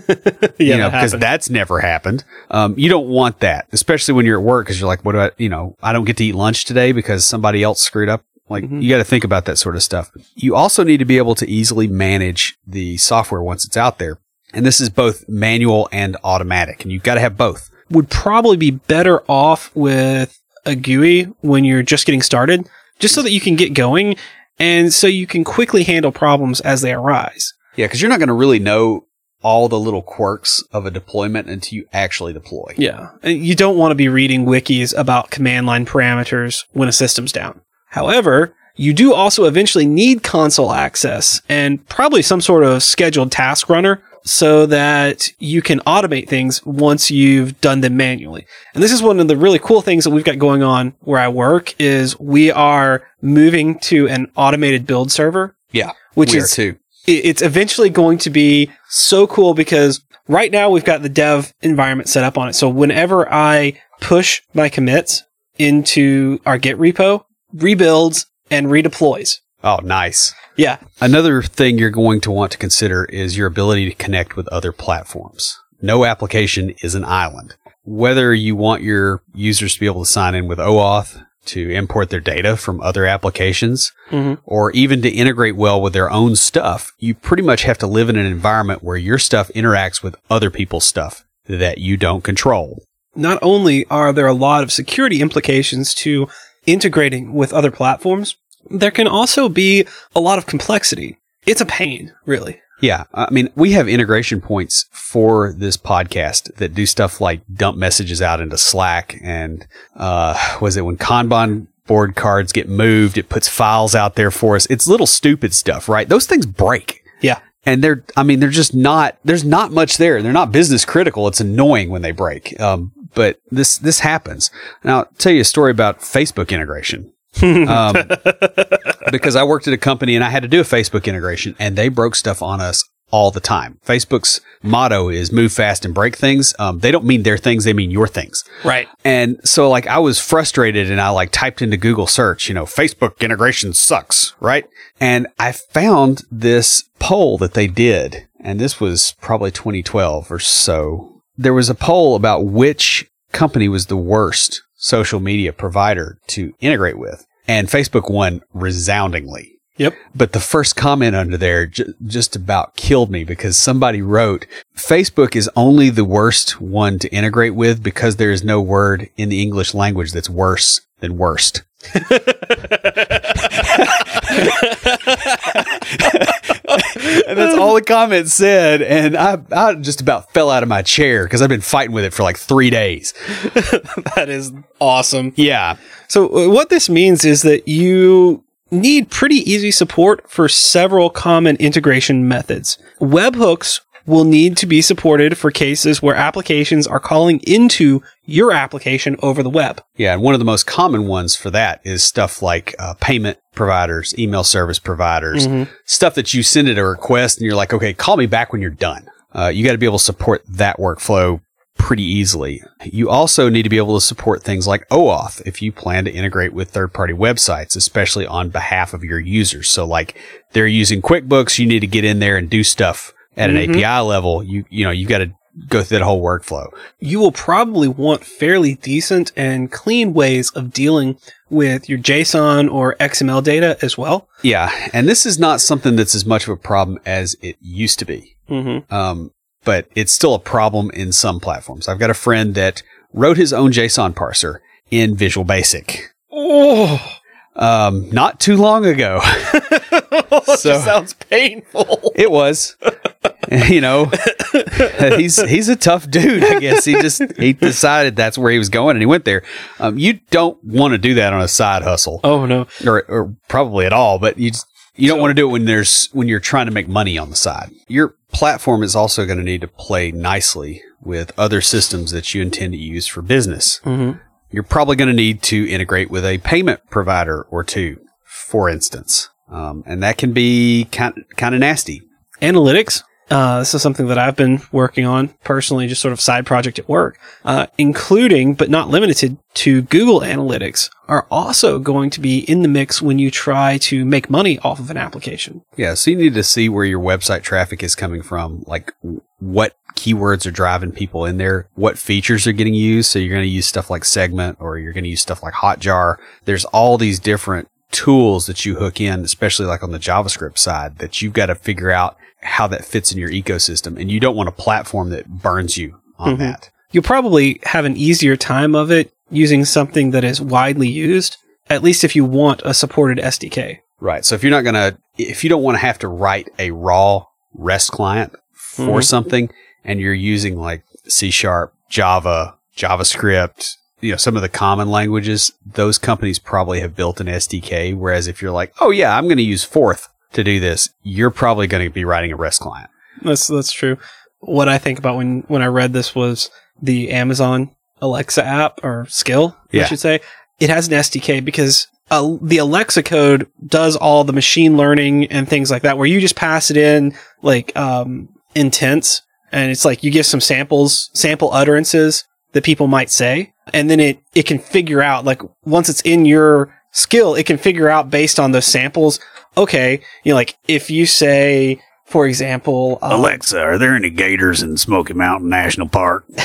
you know, because happened. that's never happened. Um, you don't want that, especially when you're at work because you're like, what do I, you know, I don't get to eat lunch today because somebody else screwed up. Like Mhm. you got to think about that sort of stuff. You also need to be able to easily manage the software once it's out there. And this is both manual and automatic and you've got to have both. would probably be better off with a GUI when you're just getting started, just so that you can get going and so you can quickly handle problems as they arise. Yeah. Cause you're not going to really know all the little quirks of a deployment until you actually deploy. Yeah. And you don't want to be reading wikis about command line parameters when a system's down. However, you do also eventually need console access and probably some sort of scheduled task runner so that you can automate things once you've done them manually. And this is one of the really cool things that we've got going on where I work is we are moving to an automated build server, Yeah. which is too. it's eventually going to be so cool because right now we've got the dev environment set up on it. So whenever I push my commits into our Git repo, rebuilds and redeploys. Oh, nice. Yeah. Another thing you're going to want to consider is your ability to connect with other platforms. No application is an island. Whether you want your users to be able to sign in with OAuth to import their data from other applications Mhm. or even to integrate well with their own stuff, you pretty much have to live in an environment where your stuff interacts with other people's stuff that you don't control. Not only are there a lot of security implications to integrating with other platforms, there can also be a lot of complexity. It's a pain, really. Yeah. I mean, we have integration points for this podcast that do stuff like dump messages out into Slack. And, uh, was it when Kanban board cards get moved, it puts files out there for us. It's little stupid stuff, right? Those things break. Yeah. And they're, I mean, they're just not, there's not much there. They're not business critical. It's annoying when they break. Um, but this, this happens. Now, I'll tell you a story about Facebook integration. Um, because I worked at a company and I had to do a Facebook integration and they broke stuff on us all the time. Facebook's motto is move fast and break things. Um, they don't mean their things. They mean your things. Right. And so like I was frustrated and I like typed into Google search, you know, Facebook integration sucks, right? And I found this poll that they did, and this was probably 2012 or so. There was a poll about which company was the worst social media provider to integrate with. And Facebook won resoundingly. Yep. But the first comment under there j- just about killed me because somebody wrote Facebook is only the worst one to integrate with because there is no word in the English language that's worse than worst. and that's all the comments said. And I, I just about fell out of my chair because I've been fighting with it for like three days. That is awesome. Yeah. So uh, what this means is that you need pretty easy support for several common integration methods. Webhooks will need to be supported for cases where applications are calling into your application over the web. Yeah, and one of the most common ones for that is stuff like uh, payment providers, email service providers, stuff that you send it a request and you're like, okay, call me back when you're done. Uh, you got to be able to support that workflow pretty easily. You also need to be able to support things like OAuth if you plan to integrate with third party websites, especially on behalf of your users. So like they're using QuickBooks, you need to get in there and do stuff at an API level. You, you know, you got to go through that whole workflow. You will probably want fairly decent and clean ways of dealing with your JSON or XML data as well. Yeah. And this is not something that's as much of a problem as it used to be. Mm-hmm. Um, but it's still a problem in some platforms. I've got a friend that wrote his own JSON parser in Visual Basic. Oh, Um, not too long ago. So- sounds painful. It was, you know, he's, he's a tough dude. I guess he just, he decided that's where he was going and he went there. Um, you don't want to do that on a side hustle Oh no. or, or probably at all, but you just, you don't want to do it when there's, when you're trying to make money on the side. Your platform is also going to need to play nicely with other systems that you intend to use for business. Mm-hmm. You're probably going to need to integrate with a payment provider or two, for instance. Um, and that can be kind, kind of nasty. analytics. Uh, this is something that I've been working on personally, just sort of side project at work, uh, including but not limited to Google Analytics are also going to be in the mix when you try to make money off of an application. Yeah. So you need to see where your website traffic is coming from, like what keywords are driving people in there, what features are getting used. So you're going to use stuff like segment or you're going to use stuff like hotjar. There's all these different tools that you hook in, especially like on the JavaScript side that you've got to figure out how that fits in your ecosystem. And you don't want a platform that burns you on Mhm. that. You'll probably have an easier time of it using something that is widely used, at least if you want a supported SDK. Right. So if you're not going to, if you don't want to have to write a raw REST client for Mhm. something and you're using like C sharp, Java, JavaScript, you know, some of the common languages, those companies probably have built an SDK. Whereas if you're like, oh yeah, I'm going to use Forth to do this, you're probably going to be writing a REST client. That's that's true. What I think about when when I read this was the Amazon Alexa app or skill, I should say. It has an SDK because uh, the Alexa code does all the machine learning and things like that, where you just pass it in like um, intents, and it's like you give some samples, sample utterances that people might say, and then it it can figure out like once it's in your skill, it can figure out based on those samples. Okay, you know, like if you say, for example, um, Alexa, are there any gators in Smoky Mountain National Park?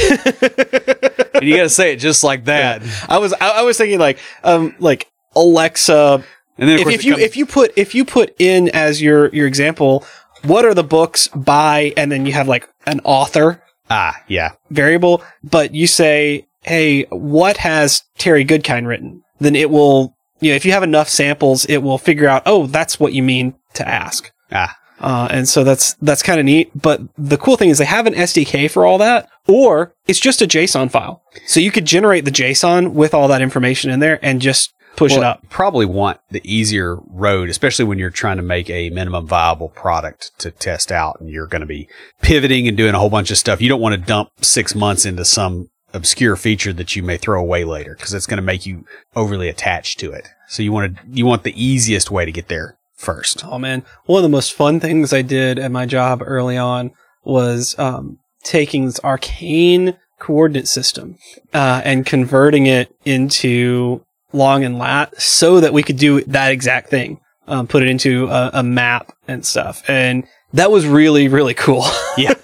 And you got to say it just like that. I was I, I was thinking like um like Alexa And then of if, course if you comes- if you put if you put in as your your example what are the books by and then you have like an author ah yeah variable but you say hey what has Terry Goodkind written then it will you know if you have enough samples it will figure out oh that's what you mean to ask ah uh, and so that's that's kind of neat. But the cool thing is they have an SDK for all that, or it's just a JSON file. So you could generate the JSON with all that information in there and just push it up. Probably want the easier road, especially when you're trying to make a minimum viable product to test out and you're going to be pivoting and doing a whole bunch of stuff. You don't want to dump six months into some obscure feature that you may throw away later because it's going to make you overly attached to it. So you want to, you want the easiest way to get there first. Oh man, one of the most fun things I did at my job early on was um, taking this arcane coordinate system uh, and converting it into long and lat so that we could do that exact thing. Um, put it into a, a map and stuff, and that was really really cool. Yeah.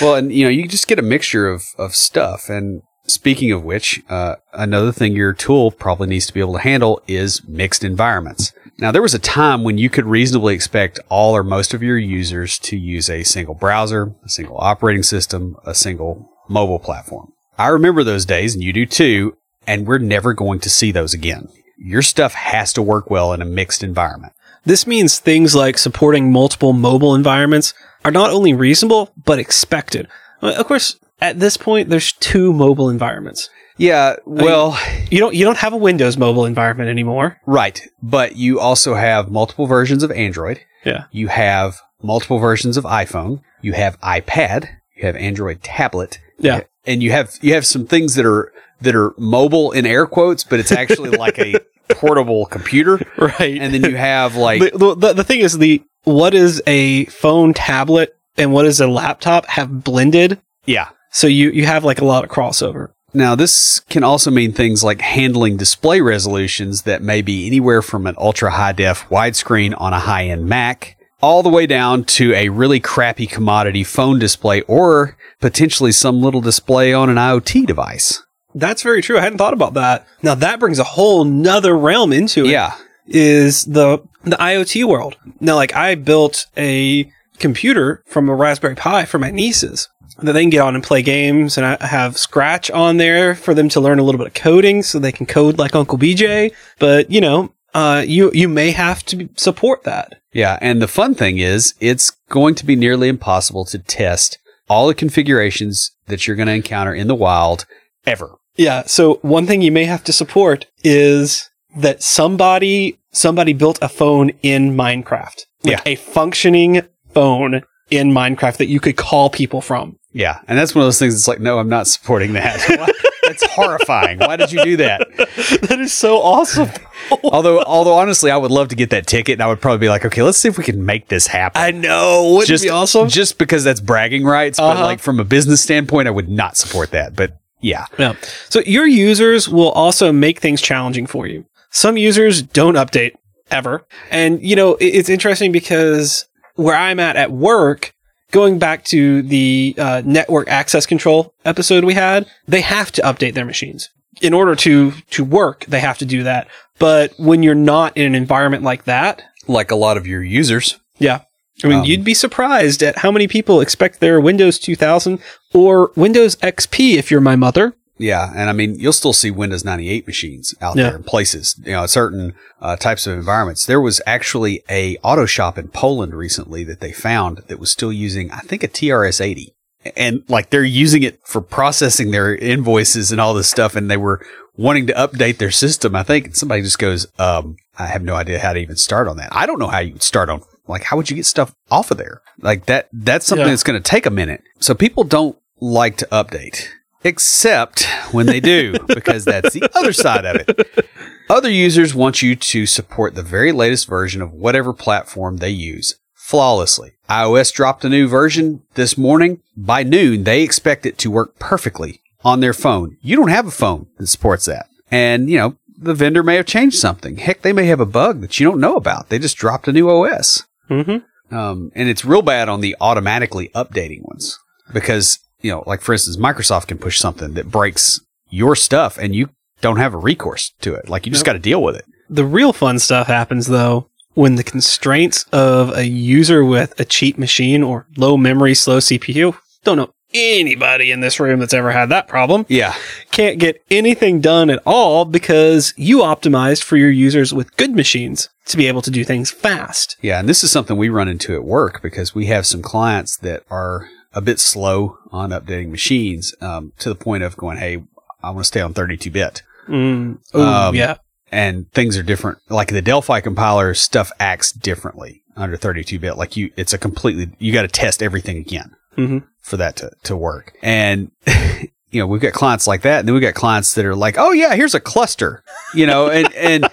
well, and you know, you just get a mixture of, of stuff. And speaking of which, uh, another thing your tool probably needs to be able to handle is mixed environments. Now, there was a time when you could reasonably expect all or most of your users to use a single browser, a single operating system, a single mobile platform. I remember those days, and you do too, and we're never going to see those again. Your stuff has to work well in a mixed environment. This means things like supporting multiple mobile environments are not only reasonable, but expected. Uh, Of course, at this point, there's two mobile environments. Yeah, well, You don't, you don't have a Windows mobile environment anymore. Right. But you also have multiple versions of Android. Yeah. You have multiple versions of iPhone. You have iPad. You have Android tablet. Yeah. And you have you have some things that are that are mobile in air quotes, but it's actually like a portable computer. Right. And then you have like the, the, the, thing is the, what is a phone tablet and what is a laptop have blended. yeah. So you, you have like a lot of crossover. Now, this can also mean things like handling display resolutions that may be anywhere from an ultra high def widescreen on a high end Mac, all the way down to a really crappy commodity phone display or potentially some little display on an IoT device. That's very true. I hadn't thought about that. Now that brings a whole nother realm into it. Yeah. is the the IoT world. Now, like I built a computer from a Raspberry Pi for my nieces that they can get on and play games, and I have Scratch on there for them to learn a little bit of coding, so they can code like Uncle BJ. But you know, uh, you you may have to support that. Yeah. And the fun thing is, it's going to be nearly impossible to test all the configurations that you're going to encounter in the wild ever. Yeah. So one thing you may have to support is that somebody somebody built a phone in Minecraft. Like Yeah. a functioning phone in Minecraft that you could call people from. Yeah. And that's one of those things that's like, no, I'm not supporting that. That's horrifying. Why did you do that? that is so awesome. although, although honestly, I would love to get that ticket, and I would probably be like, okay, let's see if we can make this happen. I know. Wouldn't just it be awesome? just because that's bragging rights, but Uh-huh. like from a business standpoint, I would not support that. But yeah, Yeah. So your users will also make things challenging for you. Some users don't update ever. And, you know, it's interesting because where I'm at at work, going back to the uh, network access control episode we had, they have to update their machines. In order to, to work, they have to do that. But when you're not in an environment like that, like a lot of your users. yeah. I mean, Um, you'd be surprised at how many people expect their Windows 2000 or Windows XP if you're my mother. Yeah, and I mean, you'll still see Windows 98 machines out Yeah. there in places, you know, certain uh, types of environments. There was actually a auto shop in Poland recently that they found that was still using, I think, a TRS-80. And like they're using it for processing their invoices and all this stuff, and they were wanting to update their system. I think and somebody just goes, um, "I have no idea how to even start on that. I don't know how you would start on like how would you get stuff off of there? Like that that's something Yeah. that's going to take a minute. So people don't like to update except when they do because that's the other side of it. Other users want you to support the very latest version of whatever platform they use flawlessly. iOS dropped a new version this morning. By noon, they expect it to work perfectly on their phone. You don't have a phone that supports that. And, you know, the vendor may have changed something. Heck, they may have a bug that you don't know about. They just dropped a new OS. Mm-hmm. Um, and it's real bad on the automatically updating ones because, you know, like for instance, Microsoft can push something that breaks your stuff and you don't have a recourse to it. Like you just Nope. got to deal with it. The real fun stuff happens though when the constraints of a user with a cheap machine or low memory, slow CPU. Don't know anybody in this room that's ever had that problem. Yeah. Can't get anything done at all because you optimized for your users with good machines to be able to do things fast. Yeah. And this is something we run into at work because we have some clients that are a bit slow on updating machines um, to the point of going, Hey, I want to stay on 32 bit. Mm. Ooh, Um, yeah. and things are different. Like the Delphi compiler stuff acts differently under 32 bit. Like you, it's a completely, you got to test everything again hmm for that to, to work. And, you know, we've got clients like that. And then we've got clients that are like, oh yeah, here's a cluster, you know, and, and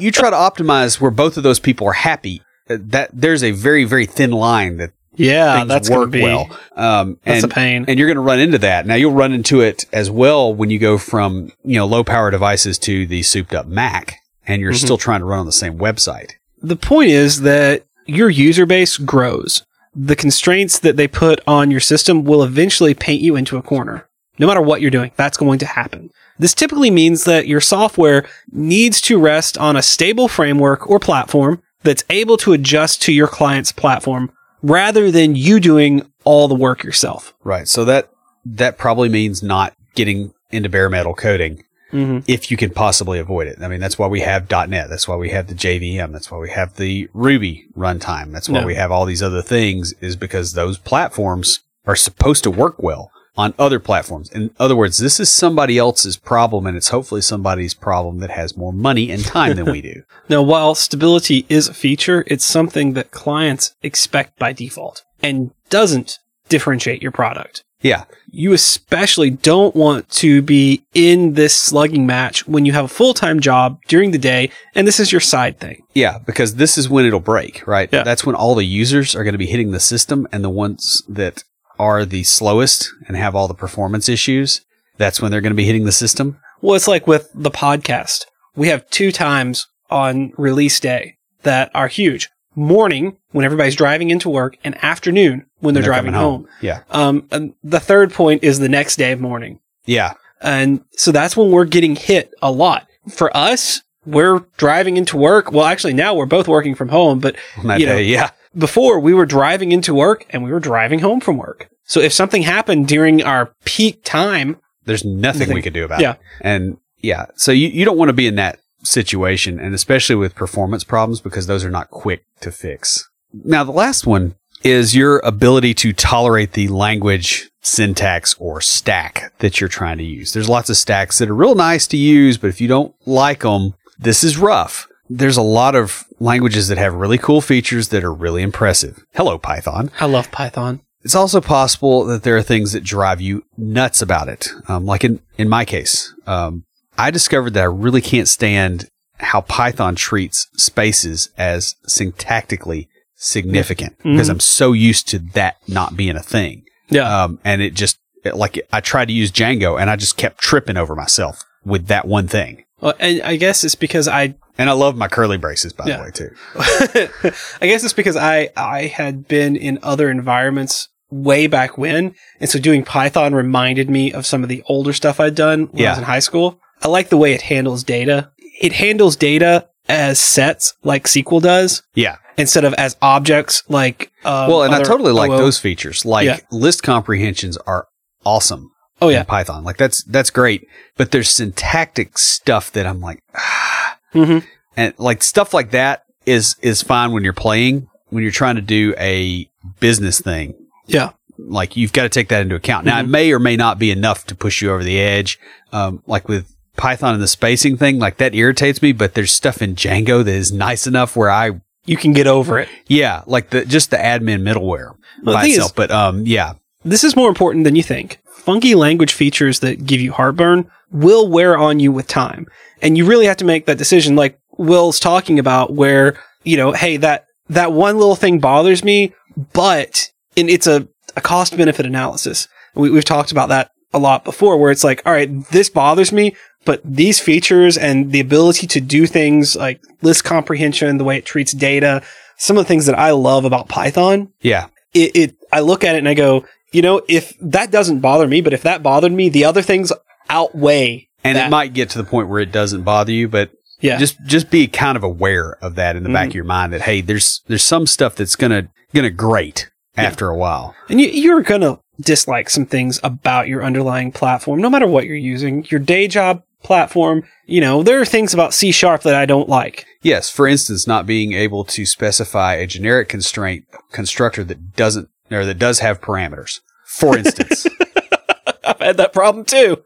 you try to optimize where both of those people are happy. That there's a very, very thin line that Yeah, that's work be well. Um, that's and, a pain. and you're going to run into that. Now you'll run into it as well when you go from, you know, low power devices to the souped up Mac and you're Mhm. still trying to run on the same website. the point is that your user base grows. The constraints that they put on your system will eventually paint you into a corner. No matter what you're doing, that's going to happen. This typically means that your software needs to rest on a stable framework or platform that's able to adjust to your client's platform rather than you doing all the work yourself. Right. So that, that probably means not getting into bare metal coding Mm-hmm. if you can possibly avoid it. I mean, that's why we have .NET. That's why we have the JVM. That's why we have the Ruby runtime. That's why No. we have all these other things is because those platforms are supposed to work well on other platforms. In other words, this is somebody else's problem and it's hopefully somebody's problem that has more money and time than we do. Now, while stability is a feature, it's something that clients expect by default and doesn't differentiate your product. Yeah. You especially don't want to be in this slugging match when you have a full time job during the day and this is your side thing. Yeah, because this is when it'll break, right? Yeah. That's when all the users are going to be hitting the system and the ones that are the slowest and have all the performance issues, that's when they're going to be hitting the system. Well, it's like with the podcast. We have two times on release day that are huge. Morning, when everybody's driving into work, and afternoon, when they're, driving coming home. Yeah. Um, and the third point is the next day of morning. Yeah. And so that's when we're getting hit a lot. For us, we're driving into work. Well, actually now we're both working from home, but You know, day. Yeah. Before we were driving into work and we were driving home from work. So if something happened during our peak time, There's nothing, Nothing. we could do about Yeah. it. And yeah. So you, you don't want to be in that situation and especially with performance problems because those are not quick to fix. Now, the last one is your ability to tolerate the language syntax or stack that you're trying to use. There's lots of stacks that are real nice to use, but if you don't like them, this is rough. There's a lot of languages that have really cool features that are really impressive. Hello, Python. I love Python. It's also possible that there are things that drive you nuts about it. Um, like in, in my case, um, I discovered that I really can't stand how Python treats spaces as syntactically significant because I'm so used to that not being a thing. Yeah. Um, and it just, it- like, I tried to use Django and I just kept tripping over myself with that one thing. Well, and I guess it's because I And I love my curly braces, by Yeah. the way, too. I guess it's because I I had been in other environments way back when, and so doing Python reminded me of some of the older stuff I'd done when I was in high school. I like the way it handles data. It handles data as sets like SQL does Yeah. instead of as objects like. Um, well, and I totally like OO. those features. Like Yeah. list comprehensions are awesome. Oh yeah, Python. Like that's that's great. But there's syntactic stuff that I'm like, ah. hmm and like stuff like that is is fine when you're playing. When you're trying to do a business thing, yeah, like you've got to take that into account. Now, it may or may not be enough to push you over the edge. Um, like with Python and the spacing thing, like that irritates me. But there's stuff in Django that is nice enough where I you can get over it. Yeah, like the just the admin middleware Well, by thing is- itself. but um, yeah, This is more important than you think. Funky language features that give you heartburn will wear on you with time. And you really have to make that decision like Will's talking about where, you know, hey, that, that one little thing bothers me, but, and it's a, a cost benefit analysis. We, we've talked about that a lot before where it's like, all right, this bothers me, but these features and the ability to do things like list comprehension, the way it treats data, some of the things that I love about Python, yeah, it, it I look at it and I go, you know, if that doesn't bother me, but if that bothered me, the other things outweigh. and that. it might get to the point where it doesn't bother you, but Yeah. just just be kind of aware of that in the back mm-hmm. of your mind that hey, there's there's some stuff that's gonna gonna grate after a while. And you, you're gonna dislike some things about your underlying platform, no matter what you're using. Your day job platform, you know, there are things about C sharp that I don't like. Yes, for instance, not being able to specify a generic constraint constructor that doesn't or that does have parameters. For instance, I've had that problem too.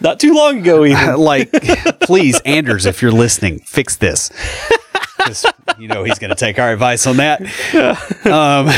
Not too long ago, even. like, please, Anders, if you're listening, fix this. you know he's going to take our advice on that. Um,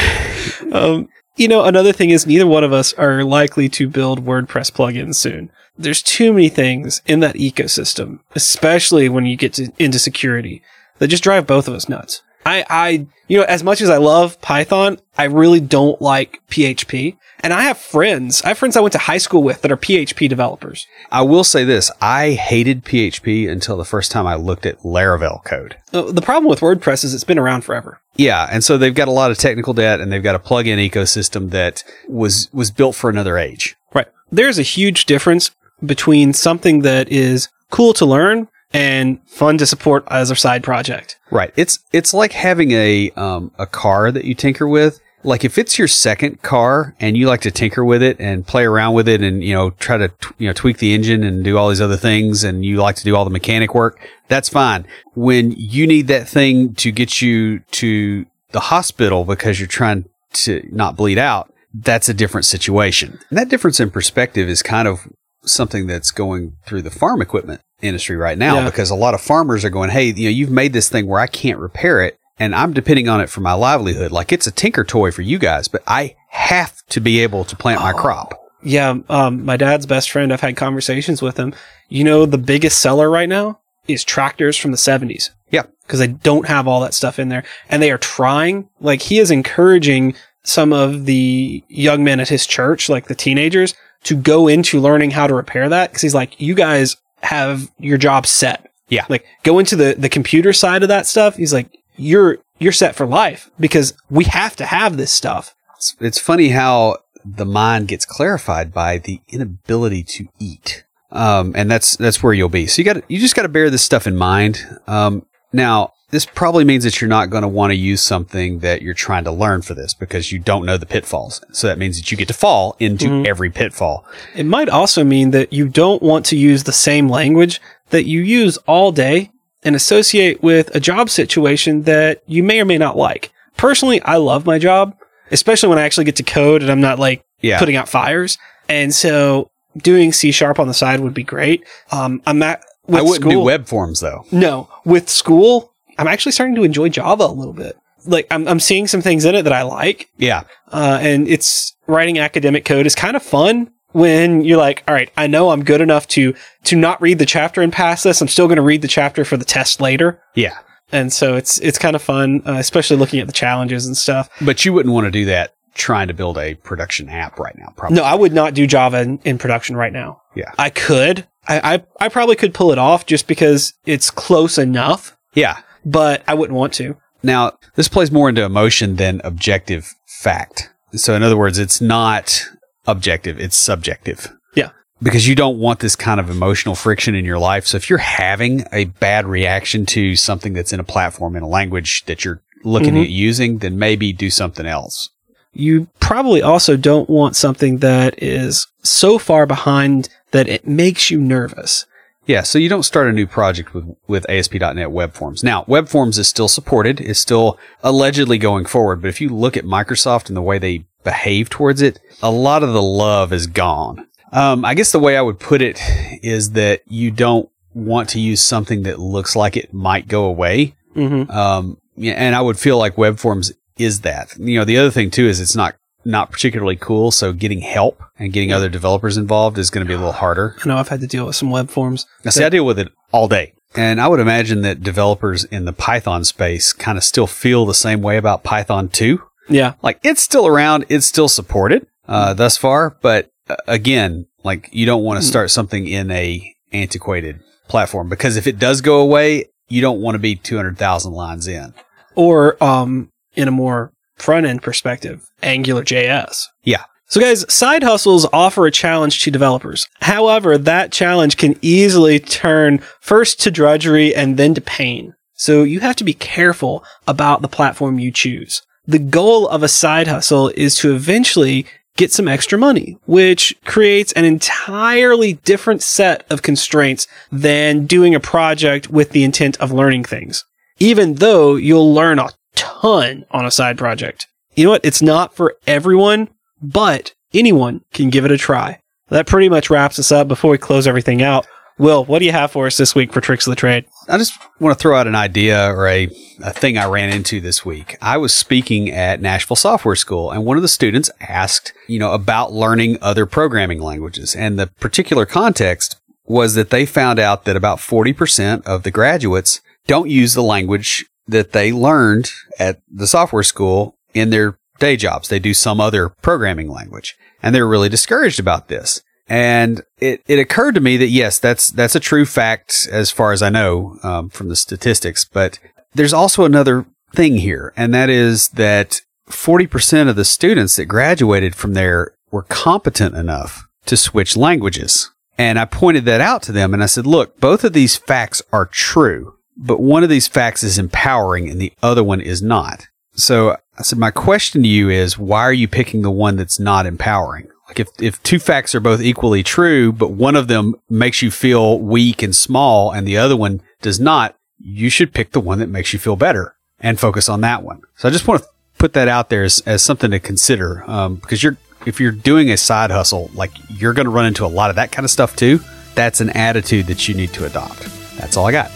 Um, you know, another thing is neither one of us are likely to build WordPress plugins soon. There's too many things in that ecosystem, especially when you get to, into security, that just drive both of us nuts. I, I, you know, as much as I love Python, I really don't like PHP. And I have friends, I have friends I went to high school with that are PHP developers. I will say this: I hated PHP until the first time I looked at Laravel code. The problem with WordPress is it's been around forever. Yeah, and so they've got a lot of technical debt, and they've got a plug-in ecosystem that was was built for another age. Right. There's a huge difference between something that is cool to learn and fun to support as a side project. Right. It's it's like having a um, a car that you tinker with. Like if it's your second car and you like to tinker with it and play around with it and you know try to t- you know tweak the engine and do all these other things and you like to do all the mechanic work, that's fine. When you need that thing to get you to the hospital because you're trying to not bleed out, that's a different situation. And that difference in perspective is kind of something that's going through the farm equipment industry right now Yeah. because a lot of farmers are going, Hey, you know, you've made this thing where I can't repair it and I'm depending on it for my livelihood. Like it's a tinker toy for you guys, but I have to be able to plant my crop. Yeah, um, my dad's best friend, I've had conversations with him. You know, the biggest seller right now is tractors from the 70s. Yeah. Because they don't have all that stuff in there. And they are trying, like, he is encouraging some of the young men at his church, like the teenagers, to go into learning how to repair that. Because he's like, you guys have your job set. Yeah. Like, go into the, the computer side of that stuff. He's like, you're, you're set for life because we have to have this stuff. It's, it's funny how the mind gets clarified by the inability to eat. Um, and that's, that's where you'll be. So you got you just got to bear this stuff in mind. Um, now this probably means that you're not going to want to use something that you're trying to learn for this because you don't know the pitfalls. So that means that you get to fall into every pitfall. It might also mean that you don't want to use the same language that you use all day and associate with a job situation that you may or may not like. Personally, I love my job, especially when I actually get to code and I'm not like Yeah. putting out fires. And so doing C sharp on the side would be great. Um, I'm at, with I wouldn't do web forms though. no, with school, I'm actually starting to enjoy Java a little bit. Like I'm, I'm seeing some things in it that I like. Yeah. Uh, and it's writing academic code is kind of fun when you're like, all right, I know I'm good enough to, to not read the chapter and pass this. I'm still going to read the chapter for the test later. Yeah. And so it's, it's kind of fun, uh, especially looking at the challenges and stuff. But you wouldn't want to do that trying to build a production app right now, probably. No, I would not do Java in, in production right now. Yeah. I could, I, I, I probably could pull it off just because it's close enough, Yeah. But I wouldn't want to. Now, this plays more into emotion than objective fact. So, in other words, it's not objective, it's subjective. Yeah. Because you don't want this kind of emotional friction in your life. So, if you're having a bad reaction to something that's in a platform in a language that you're looking Mhm. at using, then maybe do something else. you probably also don't want something that is so far behind that it makes you nervous. Yeah, so you don't start a new project with, with ASP.NET Web Forms. Now, Web Forms is still supported, is still allegedly going forward, but if you look at Microsoft and the way they behave towards it, a lot of the love is gone. Um, I guess the way I would put it is that you don't want to use something that looks like it might go away. Mm-hmm. Um, and I would feel like web forms is that. You know, the other thing too is it's not not particularly cool, so getting help and getting other developers involved is going to be a little harder. I know I've had to deal with some web forms. Now, see, I deal with it all day. And I would imagine that developers in the Python space kind of still feel the same way about Python 2. Yeah. Like it's still around, it's still supported uh, thus far, but uh, again, like you don't want to start something in a antiquated platform because if it does go away, you don't want to be 200,000 lines in. Or um, in a more front end perspective, Angular JS. Yeah. So, guys, side hustles offer a challenge to developers. However, that challenge can easily turn first to drudgery and then to pain. So, you have to be careful about the platform you choose. The goal of a side hustle is to eventually get some extra money, which creates an entirely different set of constraints than doing a project with the intent of learning things. Even though you'll learn a ton on a side project. You know what? It's not for everyone, but anyone can give it a try. That pretty much wraps us up before we close everything out. Will, what do you have for us this week for Tricks of the Trade? I just want to throw out an idea or a, a thing I ran into this week. I was speaking at Nashville Software School and one of the students asked, you know, about learning other programming languages. And the particular context was that they found out that about 40% of the graduates don't use the language that they learned at the software school in their day jobs. They do some other programming language and they're really discouraged about this. And it, it occurred to me that yes, that's, that's a true fact as far as I know, um, from the statistics, but there's also another thing here. And that is that 40% of the students that graduated from there were competent enough to switch languages. And I pointed that out to them and I said, look, both of these facts are true, but one of these facts is empowering and the other one is not. So I said, my question to you is, why are you picking the one that's not empowering? Like if, if two facts are both equally true, but one of them makes you feel weak and small and the other one does not, you should pick the one that makes you feel better and focus on that one. So I just want to put that out there as, as something to consider. Um, because you're, if you're doing a side hustle, like you're going to run into a lot of that kind of stuff too. That's an attitude that you need to adopt. That's all I got.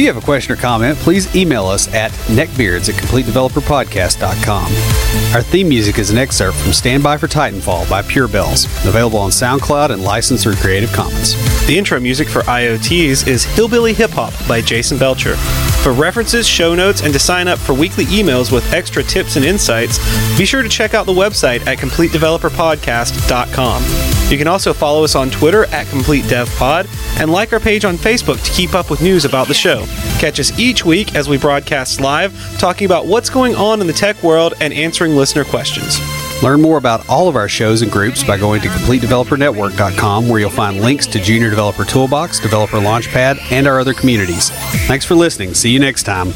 If you have a question or comment, please email us at neckbeards at completedeveloperpodcast.com. Our theme music is an excerpt from Stand By for Titanfall by Pure Bells, available on SoundCloud and licensed through Creative Commons. The intro music for IoTs is Hillbilly Hip Hop by Jason Belcher. For references, show notes, and to sign up for weekly emails with extra tips and insights, be sure to check out the website at CompleteDeveloperPodcast.com. You can also follow us on Twitter at CompleteDevPod and like our page on Facebook to keep up with news about the show. Catch us each week as we broadcast live, talking about what's going on in the tech world and answering listener questions. Learn more about all of our shows and groups by going to CompleteDeveloperNetwork.com, where you'll find links to Junior Developer Toolbox, Developer Launchpad, and our other communities. Thanks for listening. See you next time.